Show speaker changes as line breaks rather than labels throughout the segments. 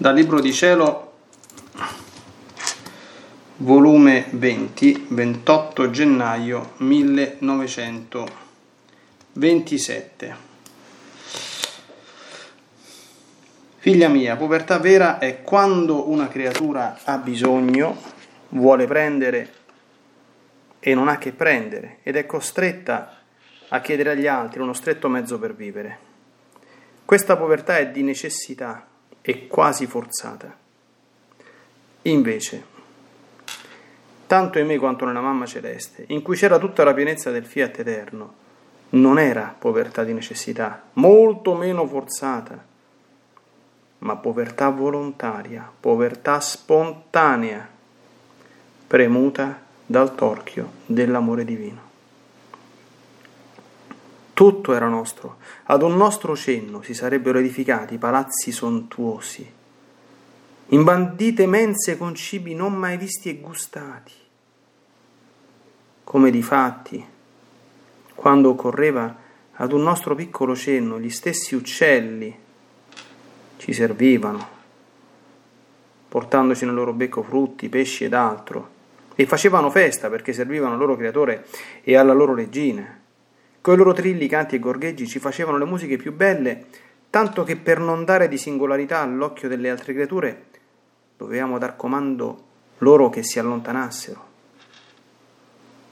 Dal Libro di Cielo, volume 20, 28 gennaio 1927. Figlia mia, povertà vera è quando una creatura ha bisogno, vuole prendere e non ha che prendere ed è costretta a chiedere agli altri uno stretto mezzo per vivere. Questa povertà è di necessità e quasi forzata. Invece, tanto in me quanto nella mamma celeste, in cui c'era tutta la pienezza del fiat eterno, non era povertà di necessità, molto meno forzata, ma povertà volontaria, povertà spontanea, premuta dal torchio dell'amore divino. Tutto era nostro, ad un nostro cenno si sarebbero edificati palazzi sontuosi, imbandite mense con cibi non mai visti e gustati. Come difatti, quando occorreva ad un nostro piccolo cenno, gli stessi uccelli ci servivano, portandoci nel loro becco frutti, pesci ed altro, e facevano festa perché servivano al loro creatore e alla loro regina. Coi loro trilli, canti e gorgheggi ci facevano le musiche più belle, tanto che per non dare di singolarità all'occhio delle altre creature dovevamo dar comando loro che si allontanassero,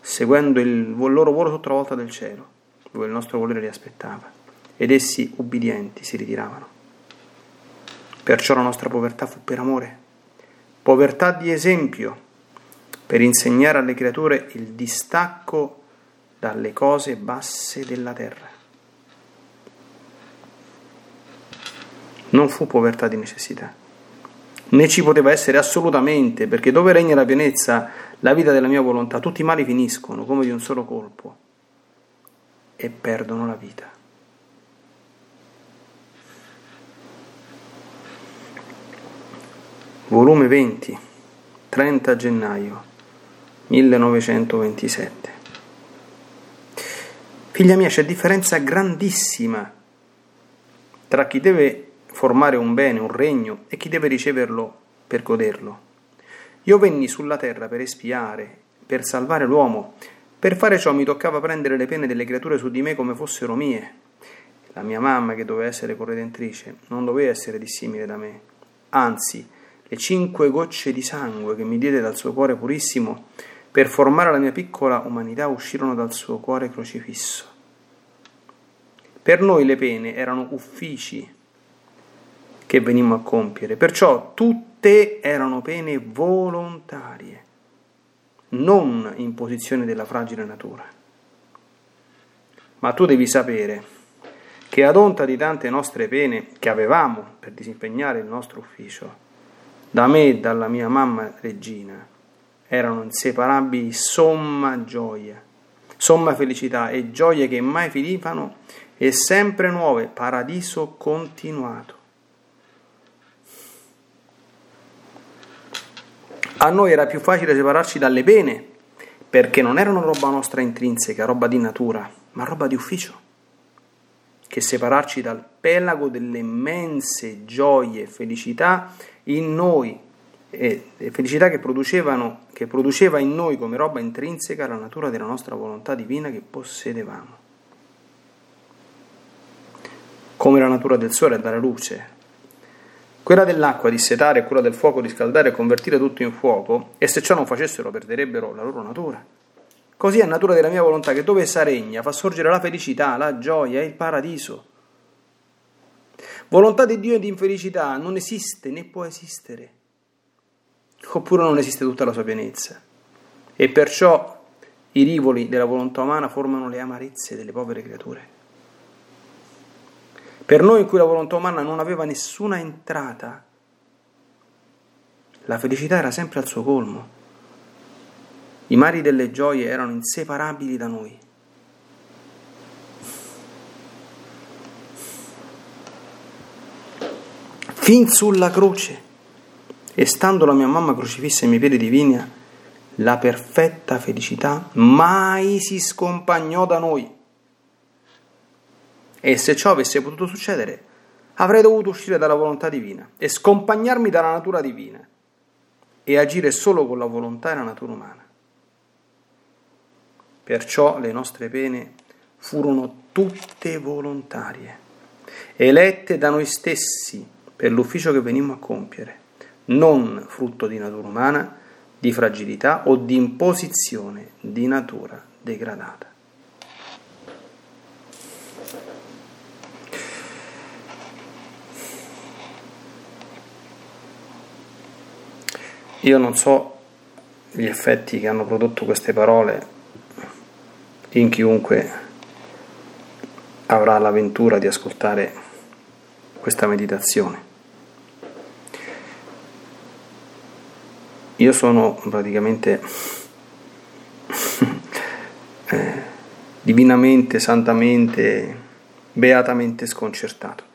seguendo il loro volo sotto la volta del cielo, dove il nostro volere li aspettava, ed essi, ubbidienti, si ritiravano. Perciò la nostra povertà fu per amore, povertà di esempio per insegnare alle creature il distacco dalle cose basse della terra. Non fu povertà di necessità, né ci poteva essere assolutamente, perché dove regna la pienezza, la vita della mia volontà, tutti i mali finiscono come di un solo colpo e perdono la vita. Volume 20, 30 gennaio 1927. Figlia mia, c'è differenza grandissima tra chi deve formare un bene, un regno, e chi deve riceverlo per goderlo. Io venni sulla terra per espiare, per salvare l'uomo. Per fare ciò mi toccava prendere le pene delle creature su di me come fossero mie. La mia mamma, che doveva essere corredentrice, non doveva essere dissimile da me. Anzi, le cinque gocce di sangue che mi diede dal suo cuore purissimo per formare la mia piccola umanità uscirono dal suo cuore crocifisso. Per noi le pene erano uffici che venimmo a compiere, perciò tutte erano pene volontarie, non imposizioni della fragile natura. Ma tu devi sapere che ad onta di tante nostre pene che avevamo per disimpegnare il nostro ufficio, da me e dalla mia mamma regina, erano inseparabili somma gioia, somma felicità e gioie che mai finivano e sempre nuove, paradiso continuato. A noi era più facile separarci dalle pene, perché non erano roba nostra intrinseca, roba di natura, ma roba di ufficio, che separarci dal pelago delle immense gioie e felicità in noi, e felicità che, che produceva in noi come roba intrinseca la natura della nostra volontà divina che possedevamo. Come la natura del sole è dare luce, quella dell'acqua di setare e quella del fuoco di scaldare e convertire tutto in fuoco, e se ciò non facessero perderebbero la loro natura. Così è natura della mia volontà che dove essa regna fa sorgere la felicità, la gioia e il paradiso. Volontà di Dio e di infelicità non esiste né può esistere, oppure non esiste tutta la sua pienezza. E perciò i rivoli della volontà umana formano le amarezze delle povere creature. Per noi in cui la volontà umana non aveva nessuna entrata, la felicità era sempre al suo colmo. I mari delle gioie erano inseparabili da noi. Fin sulla croce, e stando la mia mamma crocifissa ai miei piedi divini, la perfetta felicità mai si scompagnò da noi. E se ciò avesse potuto succedere, avrei dovuto uscire dalla volontà divina e scompagnarmi dalla natura divina e agire solo con la volontà e la natura umana. Perciò le nostre pene furono tutte volontarie, elette da noi stessi per l'ufficio che venimmo a compiere, non frutto di natura umana, di fragilità o di imposizione di natura degradata. Io non so gli effetti che hanno prodotto queste parole in chiunque avrà l'avventura di ascoltare questa meditazione. Io sono praticamente eh, divinamente, santamente, beatamente sconcertato.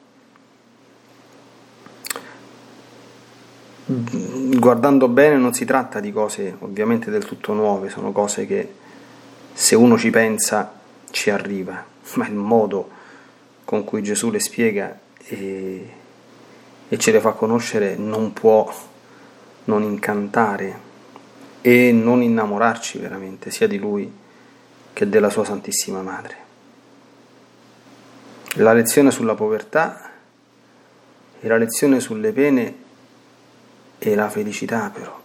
guardando bene non si tratta di cose ovviamente del tutto nuove, sono cose che se uno ci pensa ci arriva, ma il modo con cui Gesù le spiega e, e ce le fa conoscere non può non incantare e non innamorarci veramente sia di Lui che della Sua Santissima Madre. La lezione sulla povertà e la lezione sulle pene e la felicità però.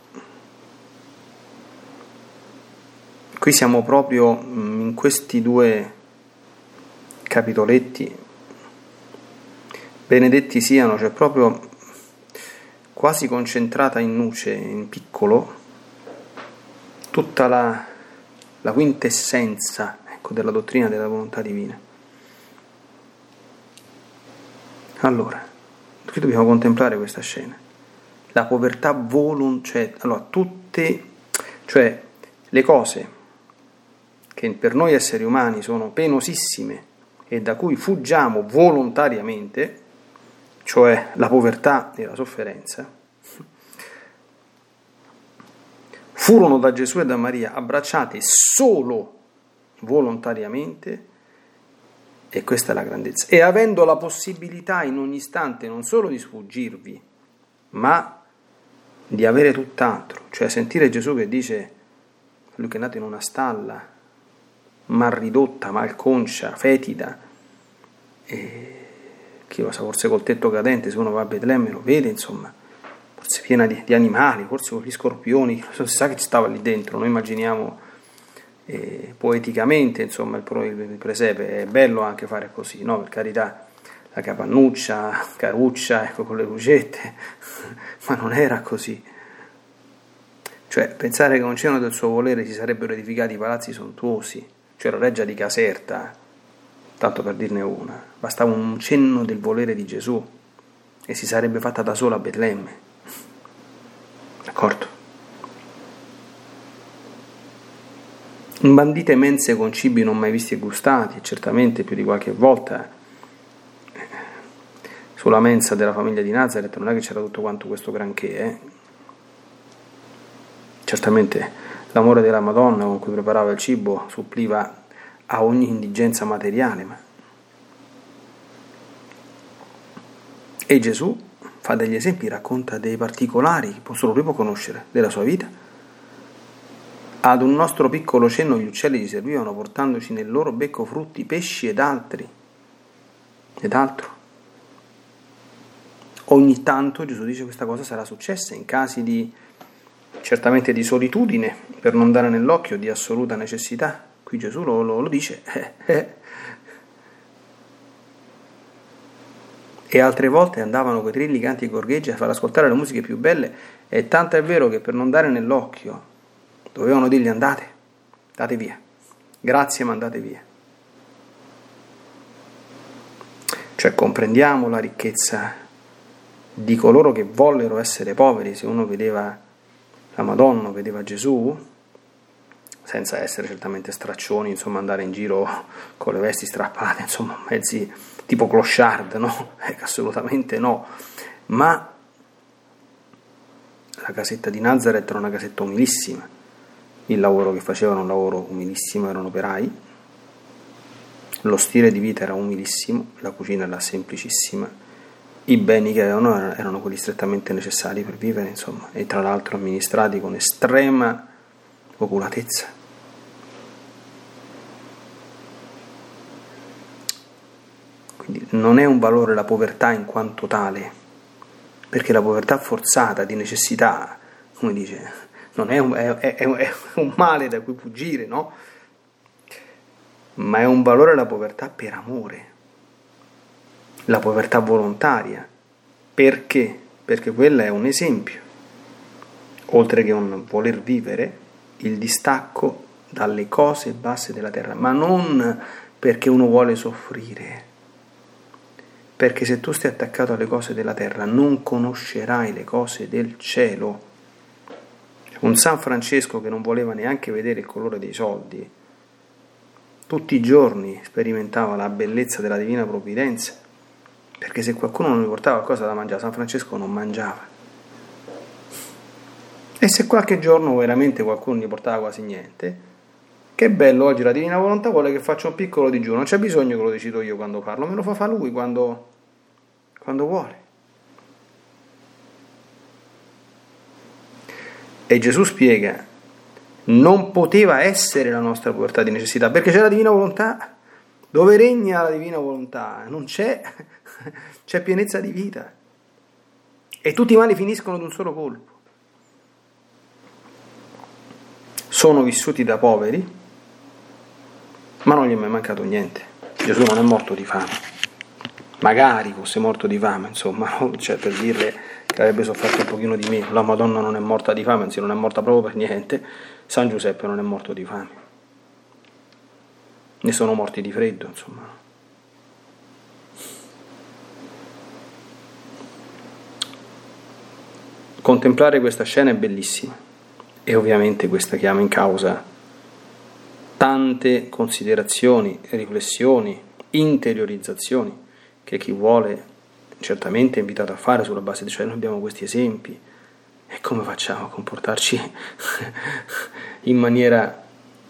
Qui siamo proprio mm, in questi due capitoletti, benedetti siano, cioè proprio quasi concentrata in nuce, in piccolo, tutta la, la quintessenza ecco, della dottrina della volontà divina. Allora, qui dobbiamo contemplare questa scena. La povertà volontaria, cioè, allora, tutte, cioè le cose che per noi esseri umani sono penosissime e da cui fuggiamo volontariamente, cioè la povertà e la sofferenza, furono da Gesù e da Maria abbracciate solo volontariamente e questa è la grandezza. E avendo la possibilità in ogni istante non solo di sfuggirvi, ma di avere tutt'altro, cioè sentire Gesù che dice, lui che è nato in una stalla, mal ridotta, malconcia, fetida, e chi lo sa, forse col tetto cadente, se uno va a Betlemme lo vede, insomma, forse piena di, di animali, forse con gli scorpioni, non si sa che ci stava lì dentro, noi immaginiamo eh, poeticamente, insomma, il, il, presepe, è bello anche fare così, no? Per carità, la capannuccia, caruccia, ecco, con le lucette, ma non era così. Cioè, pensare che con cenno del suo volere si sarebbero edificati palazzi sontuosi, cioè la reggia di Caserta, tanto per dirne una, bastava un cenno del volere di Gesù e si sarebbe fatta da sola a Betlemme. D'accordo? Imbandite mense con cibi non mai visti e gustati, certamente più di qualche volta sulla mensa della famiglia di Nazareth non è che c'era tutto quanto questo granché, eh? certamente l'amore della Madonna con cui preparava il cibo suppliva a ogni indigenza materiale. Ma... E Gesù fa degli esempi, racconta dei particolari che possono proprio conoscere della sua vita ad un nostro piccolo cenno gli uccelli ci servivano portandoci nel loro becco frutti, pesci ed altri. Ed altro. Ogni tanto Gesù dice questa cosa sarà successa in casi di certamente di solitudine, per non dare nell'occhio, di assoluta necessità. Qui Gesù lo, lo, lo dice. Eh, eh. E altre volte andavano quei trilli, canti e gorgheggi a far ascoltare le musiche più belle, e tanto è vero che per non dare nell'occhio Dovevano dirgli andate, andate via. Grazie, ma andate via. Cioè comprendiamo la ricchezza di coloro che vollero essere poveri, se uno vedeva la Madonna, vedeva Gesù, senza essere certamente straccioni, insomma andare in giro con le vesti strappate, insomma mezzi tipo clochard, no? Ecco, assolutamente no. Ma la casetta di Nazareth era una casetta umilissima, il lavoro che facevano un lavoro umilissimo, erano operai, lo stile di vita era umilissimo, la cucina era semplicissima, i beni che avevano erano quelli strettamente necessari per vivere, insomma, e tra l'altro amministrati con estrema oculatezza. Quindi non è un valore la povertà in quanto tale, perché la povertà forzata di necessità, come dice non è un, è, è un male da cui fuggire, no? Ma è un valore la povertà per amore, la povertà volontaria. Perché? Perché quella è un esempio, oltre che un voler vivere, il distacco dalle cose basse della terra, ma non perché uno vuole soffrire, perché se tu stai attaccato alle cose della terra non conoscerai le cose del cielo. Un San Francesco che non voleva neanche vedere il colore dei soldi, tutti i giorni sperimentava la bellezza della divina provvidenza, perché se qualcuno non gli portava qualcosa da mangiare, San Francesco non mangiava. E se qualche giorno veramente qualcuno gli portava quasi niente, che bello, oggi la divina volontà vuole che faccia un piccolo digiuno, non c'è bisogno che lo decido io quando parlo, me lo fa fa lui quando, quando vuole. E Gesù spiega, non poteva essere la nostra povertà di necessità, perché c'è la divina volontà. Dove regna la divina volontà? Non c'è, c'è pienezza di vita. E tutti i mali finiscono d'un solo colpo. Sono vissuti da poveri, ma non gli è mai mancato niente. Gesù non è morto di fame, magari fosse morto di fame, insomma, cioè per dirle che avrebbe sofferto un pochino di meno, la Madonna non è morta di fame, anzi non è morta proprio per niente, San Giuseppe non è morto di fame, ne sono morti di freddo, insomma. Contemplare questa scena è bellissima. E ovviamente questa chiama in causa tante considerazioni, riflessioni, interiorizzazioni che chi vuole certamente è invitato a fare sulla base di cioè noi abbiamo questi esempi e come facciamo a comportarci in maniera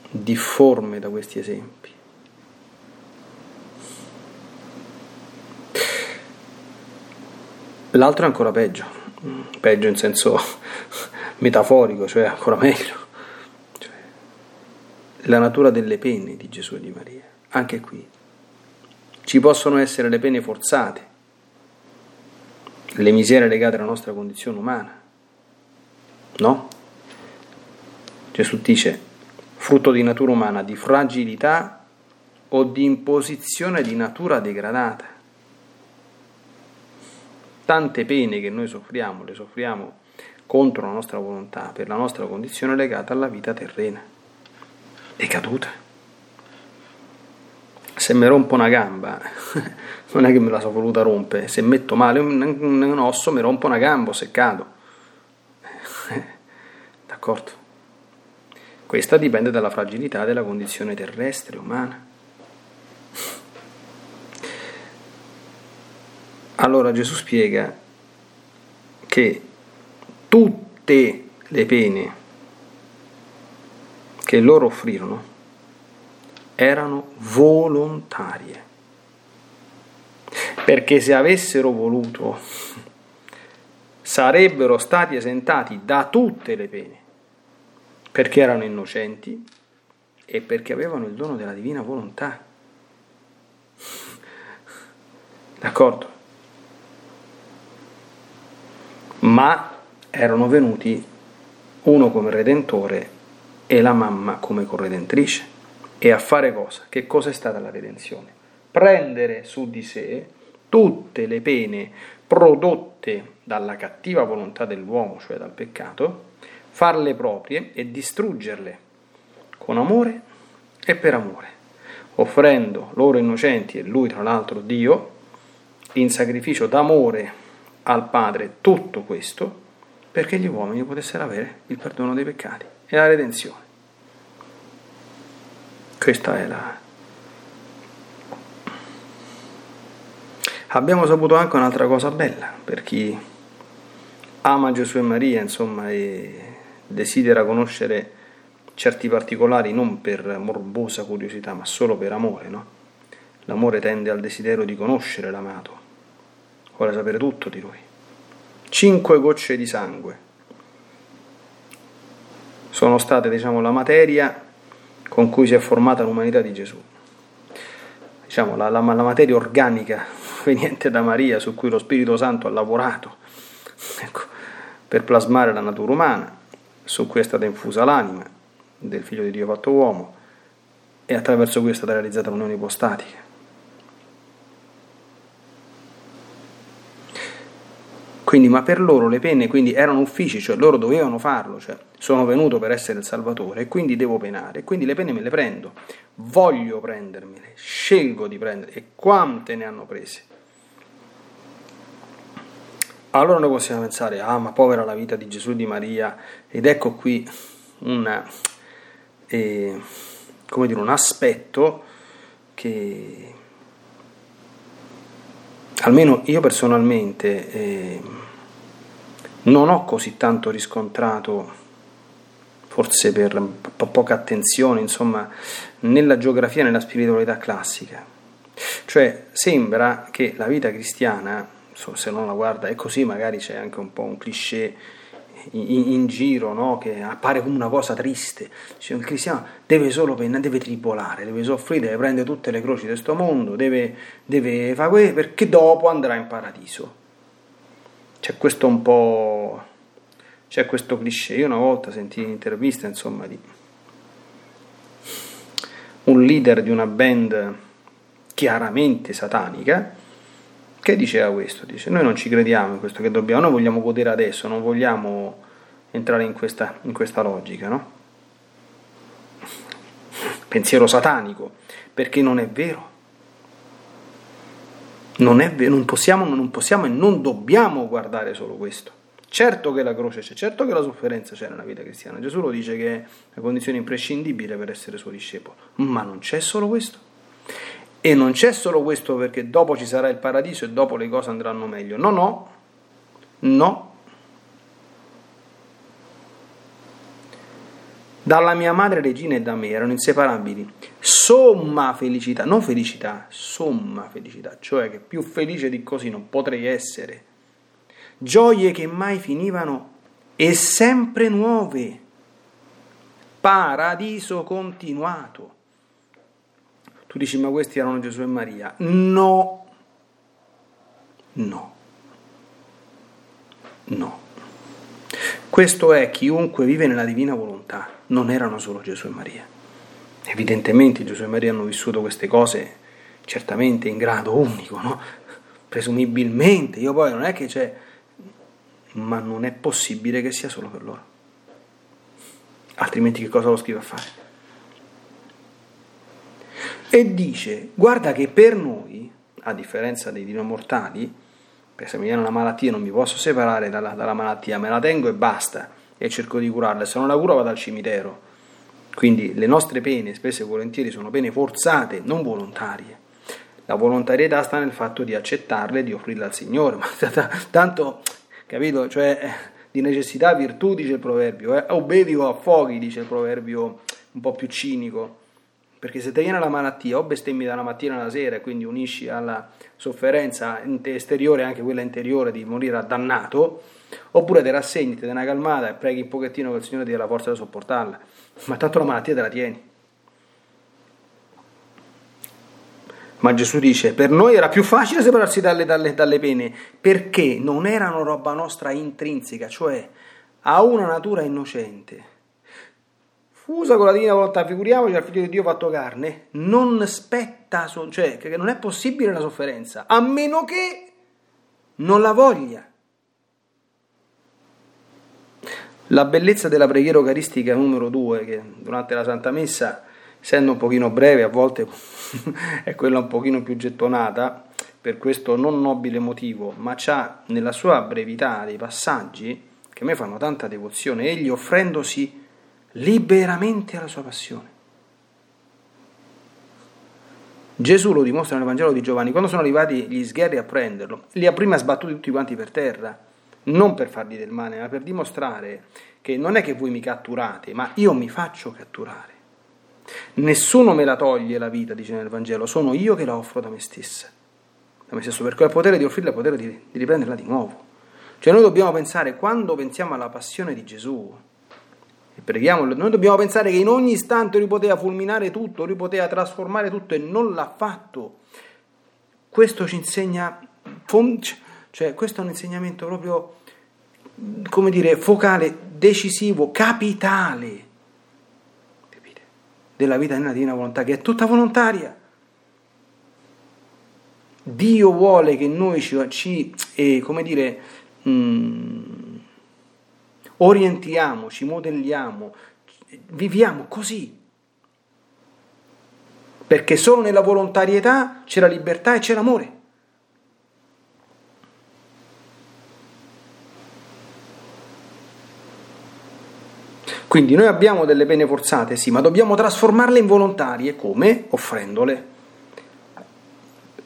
difforme da questi esempi? L'altro è ancora peggio, peggio in senso metaforico, cioè ancora meglio. Cioè, la natura delle pene di Gesù e di Maria, anche qui. Ci possono essere le pene forzate, le miserie legate alla nostra condizione umana, no? Gesù dice, frutto di natura umana, di fragilità o di imposizione di natura degradata. Tante pene che noi soffriamo, le soffriamo contro la nostra volontà, per la nostra condizione legata alla vita terrena, decaduta. Se mi rompo una gamba, non è che me la so voluta rompere, se metto male un, un osso mi rompo una gamba se cado. D'accordo? Questa dipende dalla fragilità della condizione terrestre, umana. Allora Gesù spiega che tutte le pene che loro offrirono erano volontarie. Perché se avessero voluto sarebbero stati esentati da tutte le pene, perché erano innocenti e perché avevano il dono della divina volontà. D'accordo? Ma erano venuti uno come redentore e la mamma come corredentrice. E a fare cosa? Che cosa è stata la redenzione? Prendere su di sé tutte le pene prodotte dalla cattiva volontà dell'uomo, cioè dal peccato, farle proprie e distruggerle con amore e per amore, offrendo loro innocenti e lui tra l'altro Dio in sacrificio d'amore al Padre tutto questo perché gli uomini potessero avere il perdono dei peccati e la redenzione. Questa è la... Abbiamo saputo anche un'altra cosa bella per chi ama Gesù e Maria, insomma, e desidera conoscere certi particolari non per morbosa curiosità, ma solo per amore, no? L'amore tende al desiderio di conoscere l'amato, vuole sapere tutto di lui cinque gocce di sangue. Sono state, diciamo, la materia con cui si è formata l'umanità di Gesù. Diciamo, la, la, la materia organica proveniente da Maria su cui lo Spirito Santo ha lavorato ecco, per plasmare la natura umana, su cui è stata infusa l'anima del Figlio di Dio fatto uomo e attraverso cui è stata realizzata l'unione ipostatica. Quindi, ma per loro le penne quindi erano uffici, cioè loro dovevano farlo, cioè sono venuto per essere il Salvatore e quindi devo penare, quindi le penne me le prendo, voglio prendermele, scelgo di prendere, e quante ne hanno prese? Allora noi possiamo pensare, ah ma povera la vita di Gesù e di Maria, ed ecco qui una, eh, dire, un aspetto che almeno io personalmente eh, non ho così tanto riscontrato, forse per po- poca attenzione, insomma, nella geografia, nella spiritualità classica. Cioè sembra che la vita cristiana, se non la guarda, è così, magari c'è anche un po' un cliché in, in giro no? che appare come una cosa triste. Cioè, il cristiano deve solo pennare, deve tribolare, deve soffrire, deve prendere tutte le croci di questo mondo, deve, deve fare questo perché dopo andrà in paradiso. C'è questo un po'. c'è questo cliché. Io una volta sentii un'intervista, insomma, di un leader di una band chiaramente satanica Che diceva questo? Dice, noi non ci crediamo in questo che dobbiamo, noi vogliamo godere adesso, non vogliamo entrare in questa, in questa logica, no? Pensiero satanico, perché non è vero. Non, è non, possiamo, non possiamo e non dobbiamo guardare solo questo. Certo che la croce c'è, certo che la sofferenza c'è nella vita cristiana. Gesù lo dice che è una condizione imprescindibile per essere suo discepolo, ma non c'è solo questo. E non c'è solo questo perché dopo ci sarà il paradiso e dopo le cose andranno meglio. No, no, no. Dalla mia madre regina e da me erano inseparabili. Somma felicità, non felicità, somma felicità, cioè che più felice di così non potrei essere gioie che mai finivano e sempre nuove, paradiso continuato. Tu dici, ma questi erano Gesù e Maria? No, no, no. Questo è chiunque vive nella divina volontà, non erano solo Gesù e Maria. Evidentemente Gesù e Maria hanno vissuto queste cose certamente in grado unico, no? presumibilmente. Io poi non è che c'è ma non è possibile che sia solo per loro. Altrimenti che cosa lo scrive a fare? E dice, guarda che per noi, a differenza dei dino mortali, perché se mi viene una malattia non mi posso separare dalla, dalla malattia, me la tengo e basta, e cerco di curarla, se non la curo vado al cimitero. Quindi le nostre pene, spesso e volentieri, sono pene forzate, non volontarie. La volontarietà sta nel fatto di accettarle e di offrirle al Signore, ma tanto capito? Cioè, eh, di necessità virtù, dice il proverbio, eh? o bevi o affoghi, dice il proverbio un po' più cinico, perché se ti viene la malattia o bestemmi dalla mattina alla sera e quindi unisci alla sofferenza esteriore anche quella interiore di morire addannato, oppure ti rassegni, dai una calmata e preghi un pochettino che il Signore ti dia la forza di sopportarla, ma tanto la malattia te la tieni. Ma Gesù dice, per noi era più facile separarsi dalle, dalle, dalle pene, perché non erano roba nostra intrinseca, cioè ha una natura innocente. Fusa con la divina volontà, figuriamoci al figlio di Dio fatto carne, non spetta, cioè che non è possibile la sofferenza, a meno che non la voglia. La bellezza della preghiera eucaristica numero due, che durante la Santa Messa essendo un pochino breve, a volte è quella un pochino più gettonata, per questo non nobile motivo, ma c'ha nella sua brevità dei passaggi che a me fanno tanta devozione, egli offrendosi liberamente alla sua passione. Gesù lo dimostra nel Vangelo di Giovanni, quando sono arrivati gli sgherri a prenderlo, li ha prima sbattuti tutti quanti per terra, non per fargli del male, ma per dimostrare che non è che voi mi catturate, ma io mi faccio catturare. Nessuno me la toglie la vita, dice nel Vangelo, sono io che la offro da me stessa. Da me stesso, perché ho il potere di offrirla, il potere di riprenderla di nuovo. Cioè noi dobbiamo pensare, quando pensiamo alla passione di Gesù, e preghiamo, noi dobbiamo pensare che in ogni istante lui poteva fulminare tutto, lui poteva trasformare tutto e non l'ha fatto. Questo ci insegna, cioè questo è un insegnamento proprio, come dire, focale, decisivo, capitale della vita nella divina volontà, che è tutta volontaria. Dio vuole che noi ci, ci eh, come dire, mh, mm, orientiamo, ci modelliamo, viviamo così. Perché solo nella volontarietà c'è la libertà e c'è l'amore. Quindi noi abbiamo delle pene forzate, sì, ma dobbiamo trasformarle in volontarie, come? Offrendole.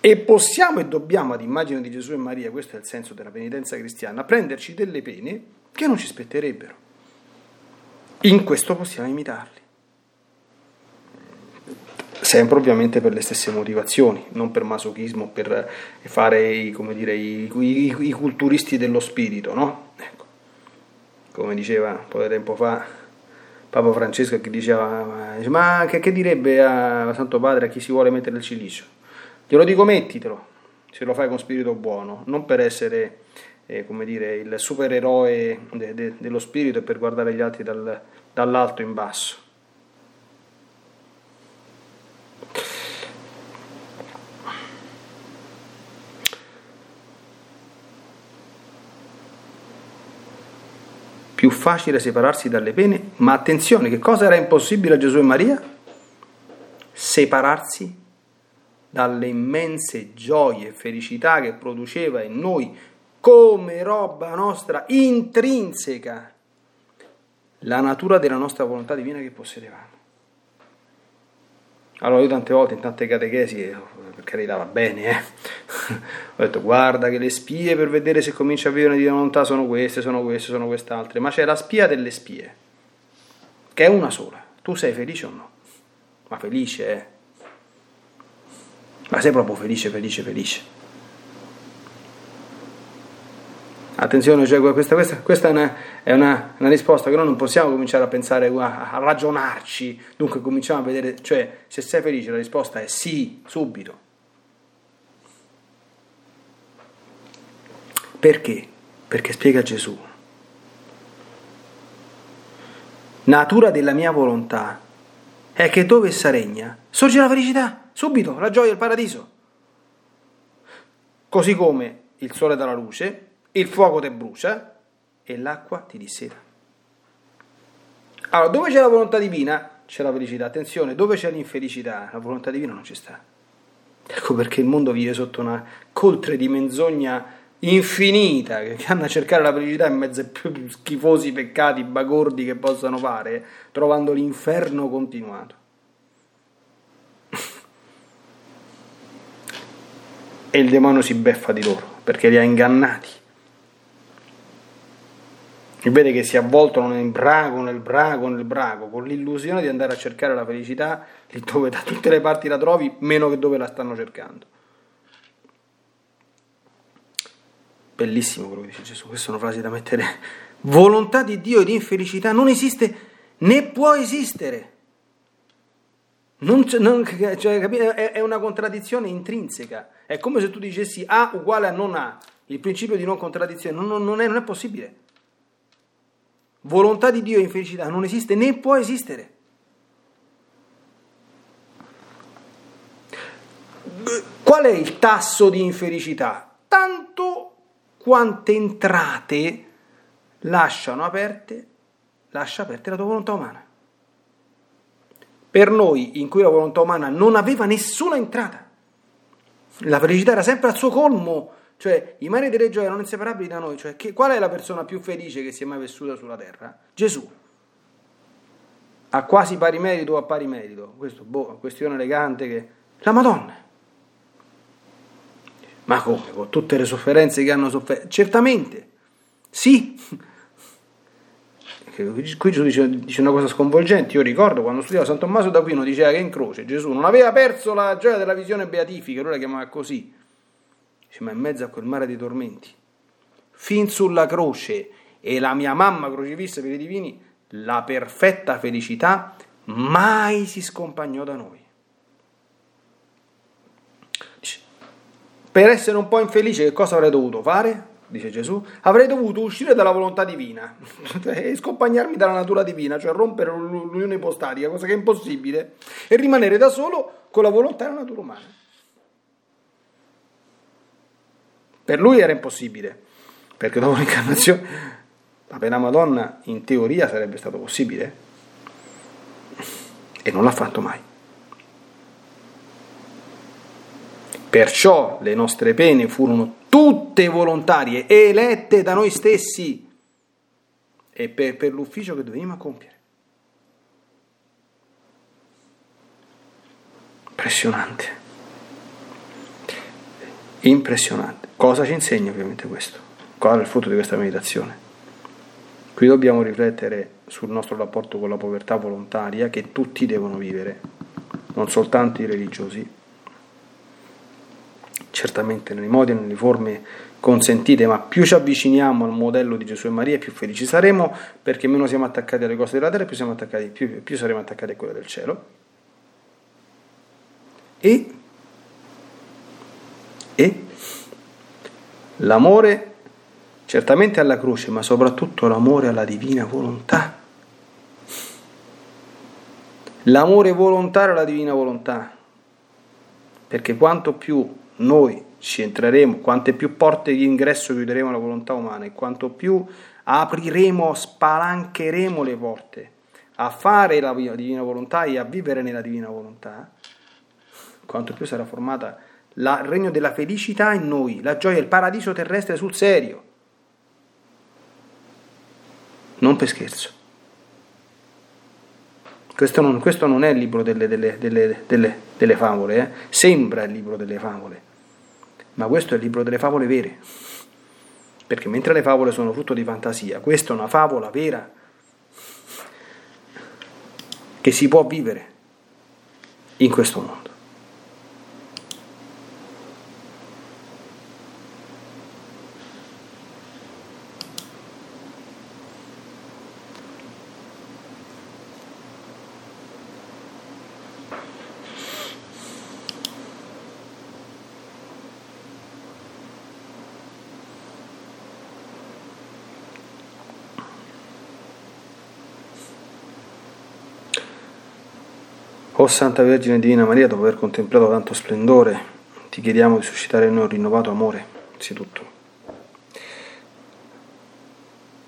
E possiamo e dobbiamo, ad immagine di Gesù e Maria, questo è il senso della penitenza cristiana, prenderci delle pene che non ci spetterebbero. In questo possiamo imitarli. Sempre ovviamente per le stesse motivazioni, non per masochismo, per fare i, dire, i, i, i culturisti dello spirito, no? Ecco. Come diceva un po' di tempo fa Papa Francesco che diceva ma che, che, direbbe a Santo Padre a chi si vuole mettere il cilicio? Glielo dico mettitelo, se lo fai con spirito buono, non per essere eh, come dire, il supereroe de, de, dello spirito e per guardare gli altri dal, dall'alto in basso. Più facile separarsi dalle pene, ma attenzione, che cosa era impossibile a Gesù e Maria? Separarsi dalle immense gioie e felicità che produceva in noi come roba nostra intrinseca la natura della nostra volontà divina che possedevamo. Allora io tante volte in tante catechesi, eh, per carità va bene, eh, ho detto guarda che le spie per vedere se comincia a vivere di volontà sono queste, sono queste, sono quest'altre, ma c'è la spia delle spie, che è una sola. Tu sei felice o no? Ma felice, eh? Ma sei proprio felice, felice, felice. Attenzione, cioè questa, questa, questa è, una, è una, una, risposta che noi non possiamo cominciare a pensare, a, a ragionarci, dunque cominciamo a vedere, cioè se sei felice la risposta è sì, subito. Perché? Perché spiega Gesù. Natura della mia volontà è che dove essa regna sorge la felicità, subito, la gioia, il paradiso. Così come il sole dà la luce, il fuoco ti brucia e l'acqua ti disseta. Allora, dove c'è la volontà divina c'è la felicità. Attenzione, dove c'è l'infelicità, la volontà divina non ci sta. Ecco perché il mondo vive sotto una coltre di menzogna infinita che vanno a cercare la felicità in mezzo ai più schifosi peccati bagordi che possano fare, trovando l'inferno continuato. e il demonio si beffa di loro perché li ha ingannati e vede che si avvoltano nel brago, nel brago, nel brago, con l'illusione di andare a cercare la felicità lì dove da tutte le parti la trovi, meno che dove la stanno cercando. Bellissimo quello che dice Gesù, queste sono frasi da mettere. Volontà di Dio ed infelicità non esiste né può esistere. Non, non, cioè, è, è una contraddizione intrinseca. È come se tu dicessi A uguale a non A. Il principio di non contraddizione non, non, è, non è possibile. Volontà di Dio e infelicità non esiste né può esistere. Qual è il tasso di infelicità? Tanto quante entrate lasciano aperte, lascia aperte la tua volontà umana. Per noi, in cui la volontà umana non aveva nessuna entrata, la felicità era sempre al suo colmo, cioè, i mari delle gioie erano inseparabili da noi. Cioè, che, qual è la persona più felice che si è mai vissuta sulla terra? Gesù. A quasi pari merito o a pari merito? Questo, boh, questione elegante che... La Madonna. Ma come? Con tutte le sofferenze che hanno sofferto? Certamente. Sì. Qui Gesù dice, dice, una cosa sconvolgente. Io ricordo quando studiavo San Tommaso d'Aquino diceva che in croce Gesù non aveva perso la gioia della visione beatifica, lui la chiamava così Dice, ma in mezzo a quel mare di tormenti, fin sulla croce e la mia mamma crocifissa per i divini, la perfetta felicità mai si scompagnò da noi. Dice, per essere un po' infelice che cosa avrei dovuto fare? Dice Gesù, avrei dovuto uscire dalla volontà divina e scompagnarmi dalla natura divina, cioè rompere l'unione ipostatica, cosa che è impossibile, e rimanere da solo con la volontà e la natura umana. Per lui era impossibile, perché dopo l'incarnazione la pena Madonna in teoria sarebbe stato possibile e non l'ha fatto mai. Perciò le nostre pene furono tutte volontarie, elette da noi stessi e per, per l'ufficio che dovevamo compiere. Impressionante. Impressionante. Cosa ci insegna ovviamente questo? Qual è il frutto di questa meditazione? Qui dobbiamo riflettere sul nostro rapporto con la povertà volontaria che tutti devono vivere, non soltanto i religiosi, certamente nei modi e nelle forme consentite, ma più ci avviciniamo al modello di Gesù e Maria, più felici saremo, perché meno siamo attaccati alle cose della terra, più, attaccati, più, più saremo attaccati a quelle del cielo. E, e L'amore certamente alla croce, ma soprattutto l'amore alla divina volontà. L'amore volontario alla divina volontà. Perché quanto più noi ci entreremo, quante più porte di ingresso chiuderemo alla volontà umana e quanto più apriremo, spalancheremo le porte a fare la divina volontà e a vivere nella divina volontà, quanto più sarà formata il regno della felicità in noi, la gioia, il paradiso terrestre sul serio. Non per scherzo. Questo non, questo non è il libro delle, delle, delle, delle favole, eh? sembra il libro delle favole, ma questo è il libro delle favole vere. Perché mentre le favole sono frutto di fantasia, questa è una favola vera che si può vivere in questo mondo. O Santa Vergine Divina Maria, dopo aver contemplato tanto splendore, ti chiediamo di suscitare in noi un rinnovato amore, anzitutto,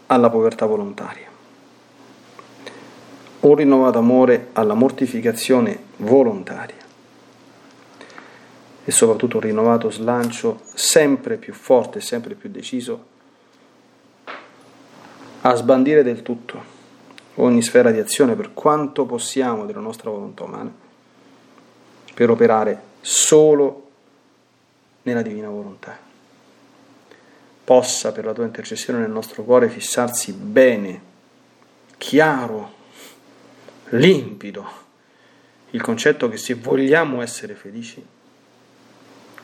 alla povertà volontaria, un rinnovato amore alla mortificazione volontaria. E soprattutto un rinnovato slancio sempre più forte sempre più deciso a sbandire del tutto ogni sfera di azione per quanto possiamo della nostra volontà umana, per operare solo nella divina volontà. Possa per la tua intercessione nel nostro cuore fissarsi bene, chiaro, limpido, il concetto che se vogliamo essere felici,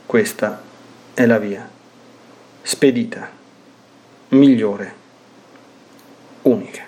questa è la via spedita, migliore, unica.